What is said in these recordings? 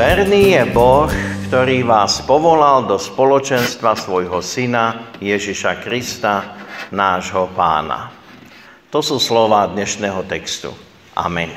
Verný je Boh, ktorý vás povolal do spoločenstva svojho Syna Ježiša Krista, nášho pána. To sú slova dnešného textu. Amen.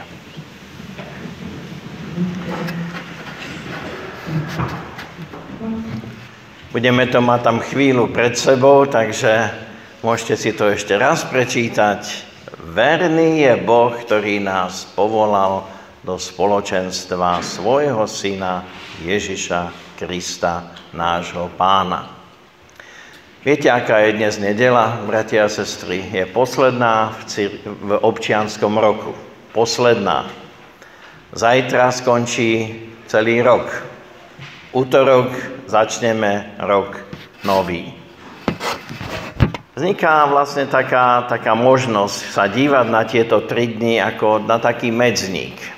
Budeme to mať tam chvíľu pred sebou, takže môžete si to ešte raz prečítať. Verný je Boh, ktorý nás povolal do spoločenstva svojho syna Ježiša Krista, nášho pána. Viete, aká je dnes nedela, bratia a sestry? Je posledná v, cir- v občianskom roku. Posledná. Zajtra skončí celý rok. Útorok začneme rok nový. Vzniká vlastne taká, taká možnosť sa dívať na tieto tri dni ako na taký medzník.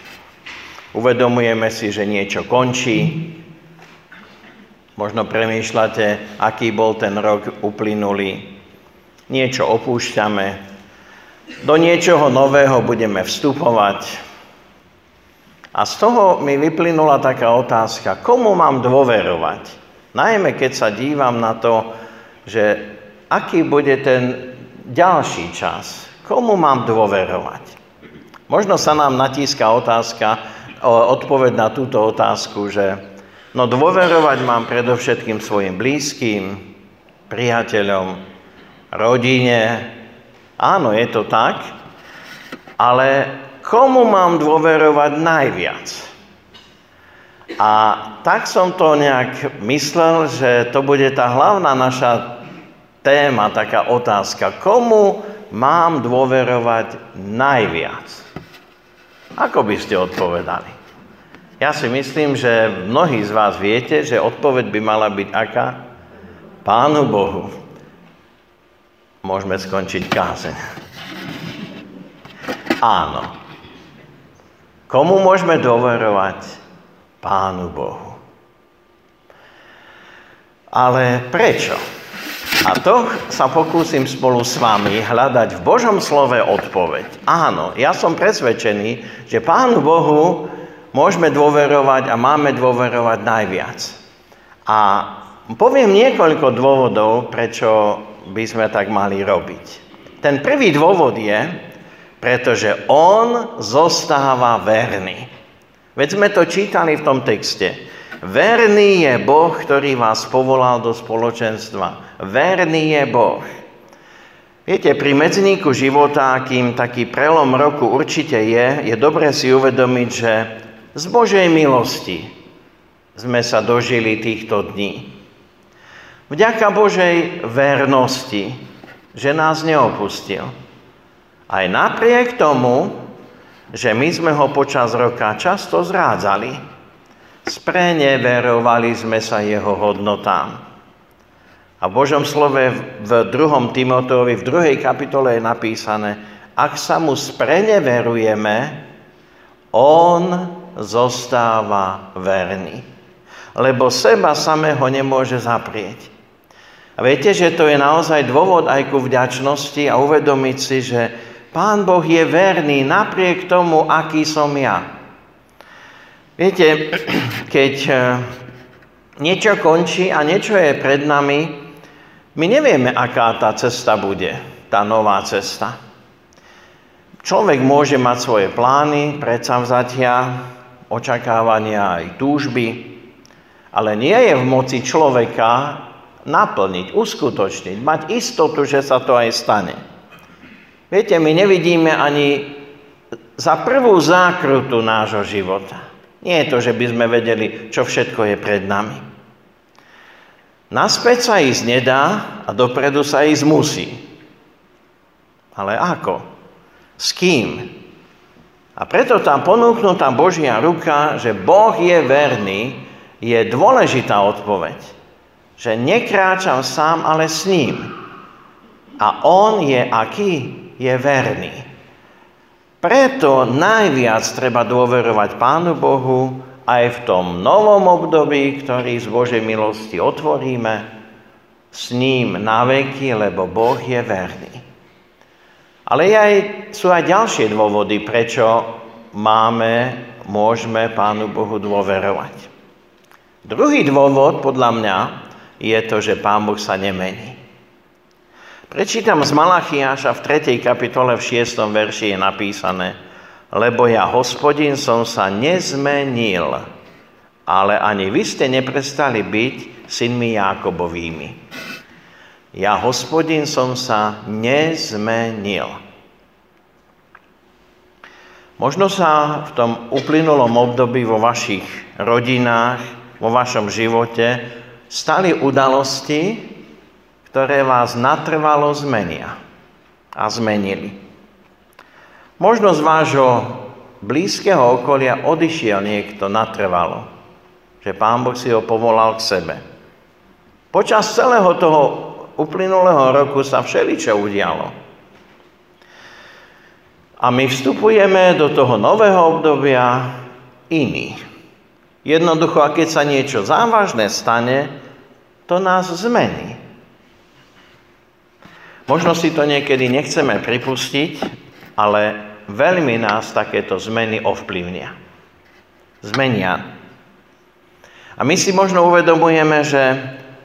Uvedomujeme si, že niečo končí. Možno premýšľate, aký bol ten rok uplynulý. Niečo opúšťame. Do niečoho nového budeme vstupovať. A z toho mi vyplynula taká otázka, komu mám dôverovať? Najmä keď sa dívam na to, že aký bude ten ďalší čas. Komu mám dôverovať? Možno sa nám natíska otázka, odpoveď na túto otázku, že no dôverovať mám predovšetkým svojim blízkym, priateľom, rodine. Áno, je to tak, ale komu mám dôverovať najviac? A tak som to nejak myslel, že to bude tá hlavná naša téma, taká otázka. Komu mám dôverovať najviac? Ako by ste odpovedali? Ja si myslím, že mnohí z vás viete, že odpoveď by mala byť aká? Pánu Bohu. Môžeme skončiť kázeň. Áno. Komu môžeme dôverovať? Pánu Bohu. Ale prečo? A to sa pokúsim spolu s vami hľadať v Božom slove odpoveď. Áno, ja som presvedčený, že Pánu Bohu môžeme dôverovať a máme dôverovať najviac. A poviem niekoľko dôvodov, prečo by sme tak mali robiť. Ten prvý dôvod je, pretože On zostáva verný. Veď sme to čítali v tom texte. Verný je Boh, ktorý vás povolal do spoločenstva. Verný je Boh. Viete, pri medzníku života, akým taký prelom roku určite je, je dobre si uvedomiť, že z Božej milosti sme sa dožili týchto dní. Vďaka Božej vernosti, že nás neopustil. Aj napriek tomu, že my sme ho počas roka často zrádzali spreneverovali sme sa jeho hodnotám. A v Božom slove v 2. Timoteovi v 2. kapitole je napísané, ak sa mu spreneverujeme, on zostáva verný. Lebo seba samého nemôže zaprieť. A viete, že to je naozaj dôvod aj ku vďačnosti a uvedomiť si, že Pán Boh je verný napriek tomu, aký som ja. Viete, keď eh, niečo končí a niečo je pred nami, my nevieme, aká tá cesta bude, tá nová cesta. Človek môže mať svoje plány, predsavzatia, očakávania aj túžby, ale nie je v moci človeka naplniť, uskutočniť, mať istotu, že sa to aj stane. Viete, my nevidíme ani za prvú zákrutu nášho života. Nie je to, že by sme vedeli, čo všetko je pred nami. Naspäť sa ísť nedá a dopredu sa ísť musí. Ale ako? S kým? A preto tam ponúknutá Božia ruka, že Boh je verný, je dôležitá odpoveď, že nekráčam sám, ale s ním. A on je aký? Je verný. Preto najviac treba dôverovať Pánu Bohu aj v tom novom období, ktorý z Božej milosti otvoríme, s ním na veky, lebo Boh je verný. Ale aj, sú aj ďalšie dôvody, prečo máme, môžeme Pánu Bohu dôverovať. Druhý dôvod, podľa mňa, je to, že Pán Boh sa nemení. Prečítam z Malachiáša v 3. kapitole v 6. verši je napísané Lebo ja, hospodin, som sa nezmenil, ale ani vy ste neprestali byť synmi Jákobovými. Ja, hospodin, som sa nezmenil. Možno sa v tom uplynulom období vo vašich rodinách, vo vašom živote stali udalosti, ktoré vás natrvalo zmenia a zmenili. Možno z vášho blízkeho okolia odišiel niekto natrvalo, že Pán Boh si ho povolal k sebe. Počas celého toho uplynulého roku sa všeličo udialo. A my vstupujeme do toho nového obdobia iný. Jednoducho, a keď sa niečo závažné stane, to nás zmení. Možno si to niekedy nechceme pripustiť, ale veľmi nás takéto zmeny ovplyvnia. Zmenia. A my si možno uvedomujeme, že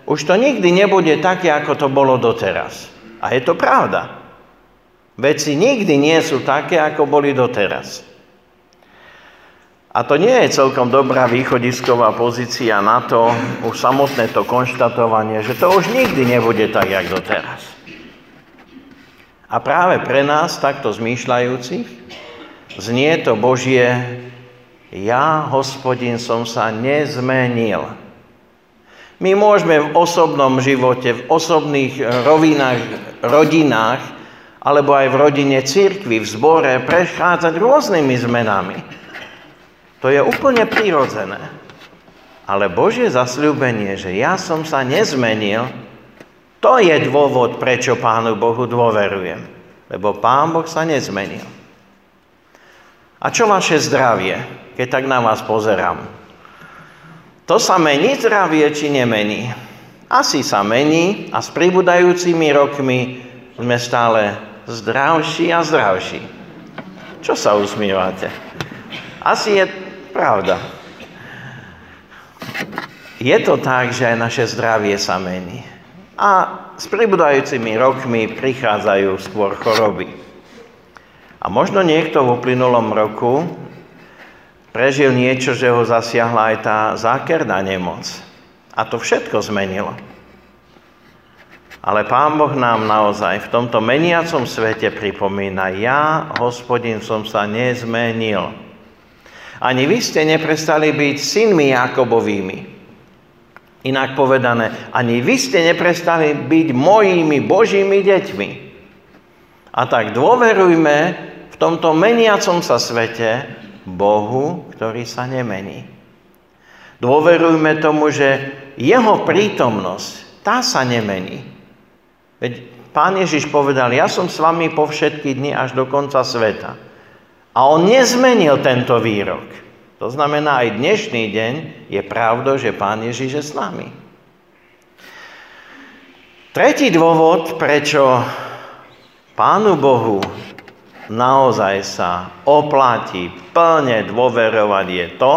už to nikdy nebude také, ako to bolo doteraz. A je to pravda. Veci nikdy nie sú také, ako boli doteraz. A to nie je celkom dobrá východisková pozícia na to, už samotné to konštatovanie, že to už nikdy nebude tak, jak doteraz. A práve pre nás, takto zmýšľajúcich, znie to Božie, ja, hospodin, som sa nezmenil. My môžeme v osobnom živote, v osobných rovinách, rodinách, alebo aj v rodine církvy, v zbore prechádzať rôznymi zmenami. To je úplne prirodzené. Ale Božie zasľúbenie, že ja som sa nezmenil, to je dôvod, prečo Pánu Bohu dôverujem. Lebo Pán Boh sa nezmenil. A čo vaše zdravie, keď tak na vás pozerám? To sa mení zdravie, či nemení? Asi sa mení a s pribúdajúcimi rokmi sme stále zdravší a zdravší. Čo sa usmívate? Asi je pravda. Je to tak, že aj naše zdravie sa mení. A s pribúdajúcimi rokmi prichádzajú skôr choroby. A možno niekto v uplynulom roku prežil niečo, že ho zasiahla aj tá zákerná nemoc. A to všetko zmenilo. Ale Pán Boh nám naozaj v tomto meniacom svete pripomína, ja, hospodin, som sa nezmenil. Ani vy ste neprestali byť synmi Jakobovými. Inak povedané, ani vy ste neprestali byť mojimi Božími deťmi. A tak dôverujme v tomto meniacom sa svete, Bohu, ktorý sa nemení. Dôverujme tomu, že jeho prítomnosť, tá sa nemení. Veď pán Ježiš povedal, ja som s vami po všetky dni až do konca sveta. A on nezmenil tento výrok. To znamená, aj dnešný deň je pravdou, že pán Ježiš je s nami. Tretí dôvod, prečo Pánu Bohu naozaj sa oplatí plne dôverovať je to,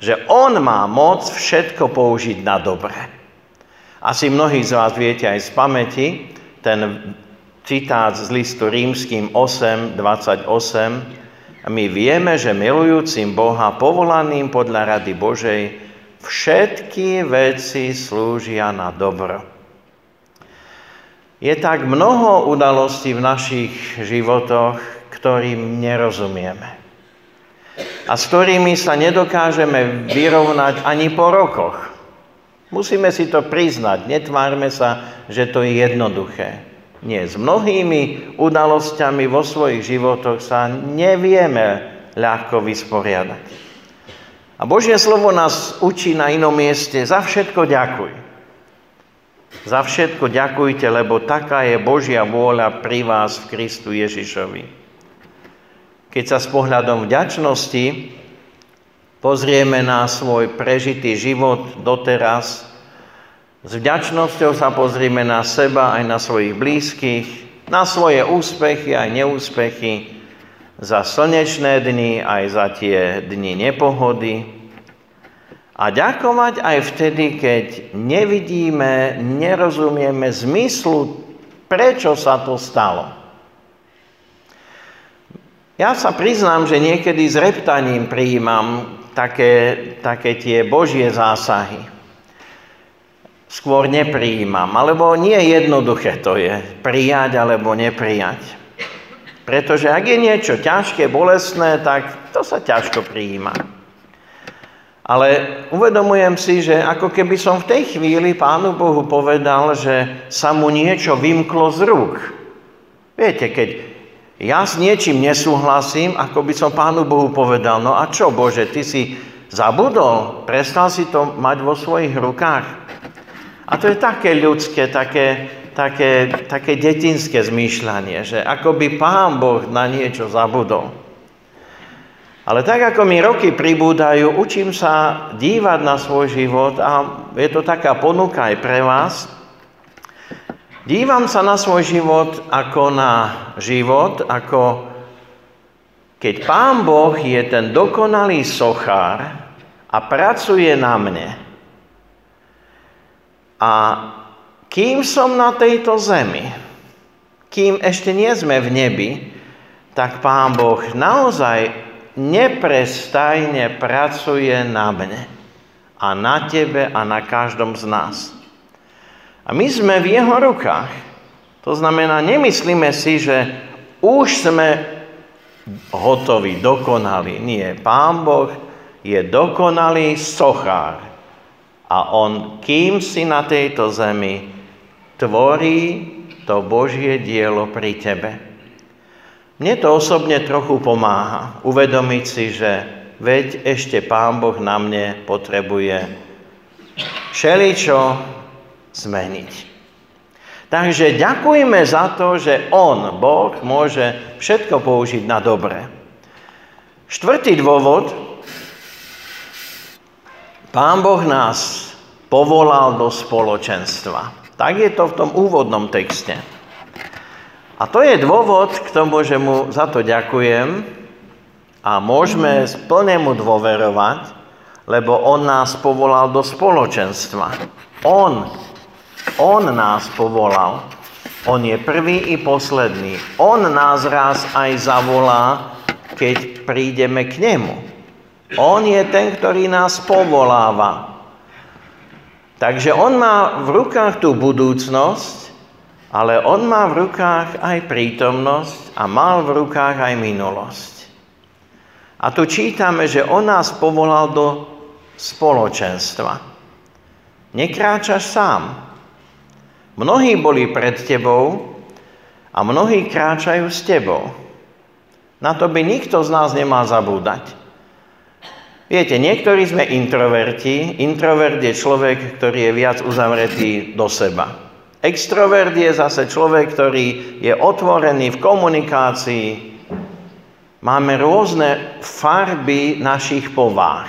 že on má moc všetko použiť na dobre. Asi mnohí z vás viete aj z pamäti ten citát z listu rímským 8.28. A my vieme, že milujúcim Boha, povolaným podľa rady Božej, všetky veci slúžia na dobro je tak mnoho udalostí v našich životoch, ktorým nerozumieme. A s ktorými sa nedokážeme vyrovnať ani po rokoch. Musíme si to priznať, netvárme sa, že to je jednoduché. Nie, s mnohými udalosťami vo svojich životoch sa nevieme ľahko vysporiadať. A Božie slovo nás učí na inom mieste, za všetko ďakuj. Za všetko ďakujte, lebo taká je Božia vôľa pri vás v Kristu Ježišovi. Keď sa s pohľadom vďačnosti pozrieme na svoj prežitý život doteraz, s vďačnosťou sa pozrieme na seba aj na svojich blízkych, na svoje úspechy aj neúspechy, za slnečné dni, aj za tie dni nepohody. A ďakovať aj vtedy, keď nevidíme, nerozumieme zmyslu, prečo sa to stalo. Ja sa priznám, že niekedy s reptaním prijímam také, také tie Božie zásahy. Skôr neprijímam, alebo nie jednoduché to je prijať alebo neprijať. Pretože ak je niečo ťažké, bolestné, tak to sa ťažko prijíma. Ale uvedomujem si, že ako keby som v tej chvíli Pánu Bohu povedal, že sa mu niečo vymklo z rúk. Viete, keď ja s niečím nesúhlasím, ako by som Pánu Bohu povedal, no a čo Bože, ty si zabudol, prestal si to mať vo svojich rukách. A to je také ľudské, také, také, také detinské zmýšľanie, že ako by Pán Boh na niečo zabudol. Ale tak ako mi roky pribúdajú, učím sa dívať na svoj život a je to taká ponuka aj pre vás. Dívam sa na svoj život ako na život, ako keď Pán Boh je ten dokonalý sochár a pracuje na mne. A kým som na tejto zemi, kým ešte nie sme v nebi, tak Pán Boh naozaj neprestajne pracuje na mne a na tebe a na každom z nás. A my sme v jeho rukách. To znamená, nemyslíme si, že už sme hotoví, dokonali. Nie, Pán Boh je dokonalý sochár. A on, kým si na tejto zemi, tvorí to Božie dielo pri tebe. Mne to osobne trochu pomáha uvedomiť si, že veď ešte Pán Boh na mne potrebuje všeličo zmeniť. Takže ďakujme za to, že On, Boh, môže všetko použiť na dobré. Štvrtý dôvod. Pán Boh nás povolal do spoločenstva. Tak je to v tom úvodnom texte. A to je dôvod k tomu, že mu za to ďakujem a môžeme plnému dôverovať, lebo on nás povolal do spoločenstva. On, on nás povolal. On je prvý i posledný. On nás raz aj zavolá, keď prídeme k nemu. On je ten, ktorý nás povoláva. Takže on má v rukách tú budúcnosť, ale on má v rukách aj prítomnosť a mal v rukách aj minulosť. A tu čítame, že on nás povolal do spoločenstva. Nekráčaš sám. Mnohí boli pred tebou a mnohí kráčajú s tebou. Na to by nikto z nás nemal zabúdať. Viete, niektorí sme introverti. Introvert je človek, ktorý je viac uzavretý do seba. Extrovert je zase človek, ktorý je otvorený v komunikácii. Máme rôzne farby našich povách.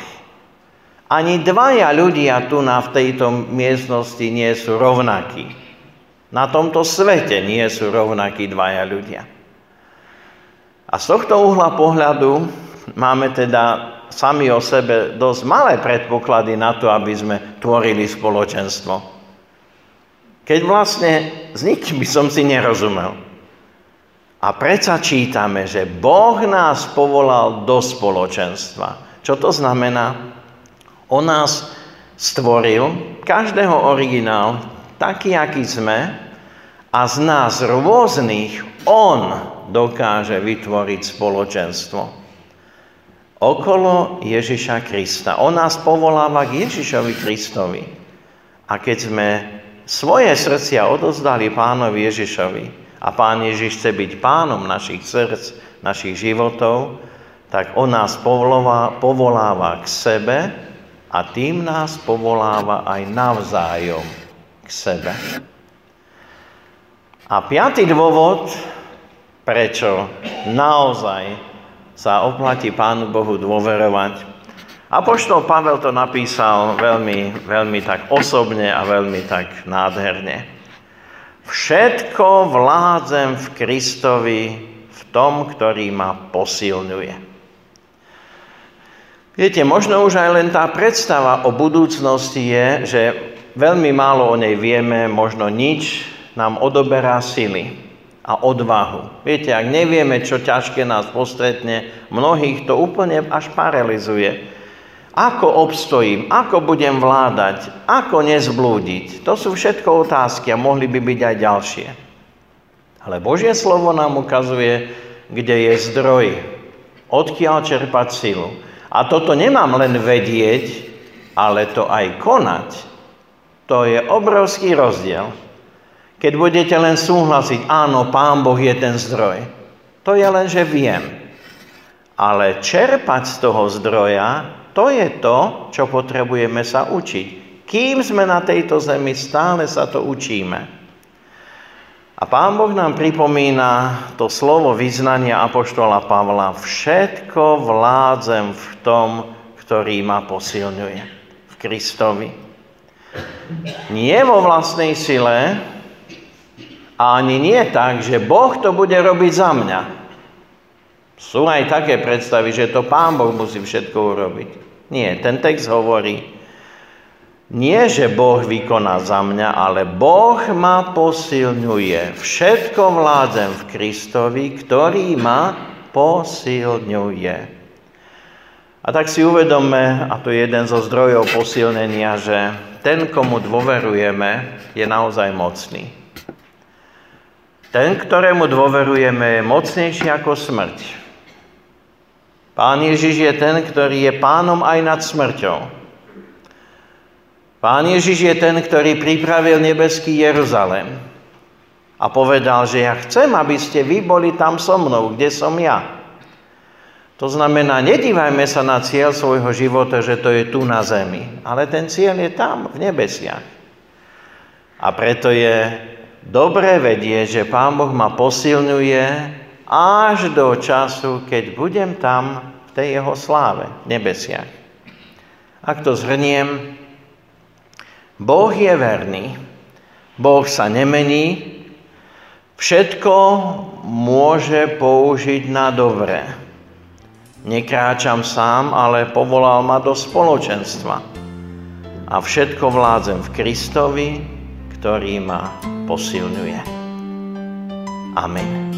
Ani dvaja ľudia tu na v tejto miestnosti nie sú rovnakí. Na tomto svete nie sú rovnakí dvaja ľudia. A z tohto uhla pohľadu máme teda sami o sebe dosť malé predpoklady na to, aby sme tvorili spoločenstvo. Keď vlastne s nikým by som si nerozumel. A predsa čítame, že Boh nás povolal do spoločenstva. Čo to znamená? On nás stvoril, každého originál, taký, aký sme, a z nás rôznych On dokáže vytvoriť spoločenstvo okolo Ježiša Krista. On nás povoláva k Ježišovi Kristovi. A keď sme svoje srdcia odozdali pánovi Ježišovi a pán Ježiš chce byť pánom našich srdc, našich životov, tak on nás povoláva, povoláva k sebe a tým nás povoláva aj navzájom k sebe. A piatý dôvod, prečo naozaj sa oplatí Pánu Bohu dôverovať. Apoštol Pavel to napísal veľmi, veľmi tak osobne a veľmi tak nádherne. Všetko vládzem v Kristovi, v tom, ktorý ma posilňuje. Viete, možno už aj len tá predstava o budúcnosti je, že veľmi málo o nej vieme, možno nič, nám odoberá sily a odvahu. Viete, ak nevieme, čo ťažké nás postretne, mnohých to úplne až paralizuje. Ako obstojím, ako budem vládať, ako nezblúdiť. To sú všetko otázky a mohli by byť aj ďalšie. Ale Božie slovo nám ukazuje, kde je zdroj, odkiaľ čerpať silu. A toto nemám len vedieť, ale to aj konať. To je obrovský rozdiel. Keď budete len súhlasiť, áno, Pán Boh je ten zdroj. To je len, že viem. Ale čerpať z toho zdroja, to je to, čo potrebujeme sa učiť. Kým sme na tejto zemi, stále sa to učíme. A Pán Boh nám pripomína to slovo vyznania Apoštola Pavla. Všetko vládzem v tom, ktorý ma posilňuje. V Kristovi. Nie vo vlastnej sile, a ani nie tak, že Boh to bude robiť za mňa. Sú aj také predstavy, že to Pán Boh musí všetko urobiť. Nie, ten text hovorí, nie, že Boh vykoná za mňa, ale Boh ma posilňuje. Všetko vládzem v Kristovi, ktorý ma posilňuje. A tak si uvedomme, a to je jeden zo zdrojov posilnenia, že ten, komu dôverujeme, je naozaj mocný. Ten, ktorému dôverujeme, je mocnejší ako smrť. Pán Ježiš je ten, ktorý je pánom aj nad smrťou. Pán Ježiš je ten, ktorý pripravil nebeský Jeruzalém a povedal, že ja chcem, aby ste vy boli tam so mnou, kde som ja. To znamená, nedívajme sa na cieľ svojho života, že to je tu na zemi, ale ten cieľ je tam, v nebesiach. A preto je dobre vedieť, že Pán Boh ma posilňuje až do času, keď budem tam v tej jeho sláve, v nebesiach. Ak to zhrniem, Boh je verný, Boh sa nemení, všetko môže použiť na dobré. Nekráčam sám, ale povolal ma do spoločenstva. A všetko vládzem v Kristovi, ktorý ma posilňuje. Amen.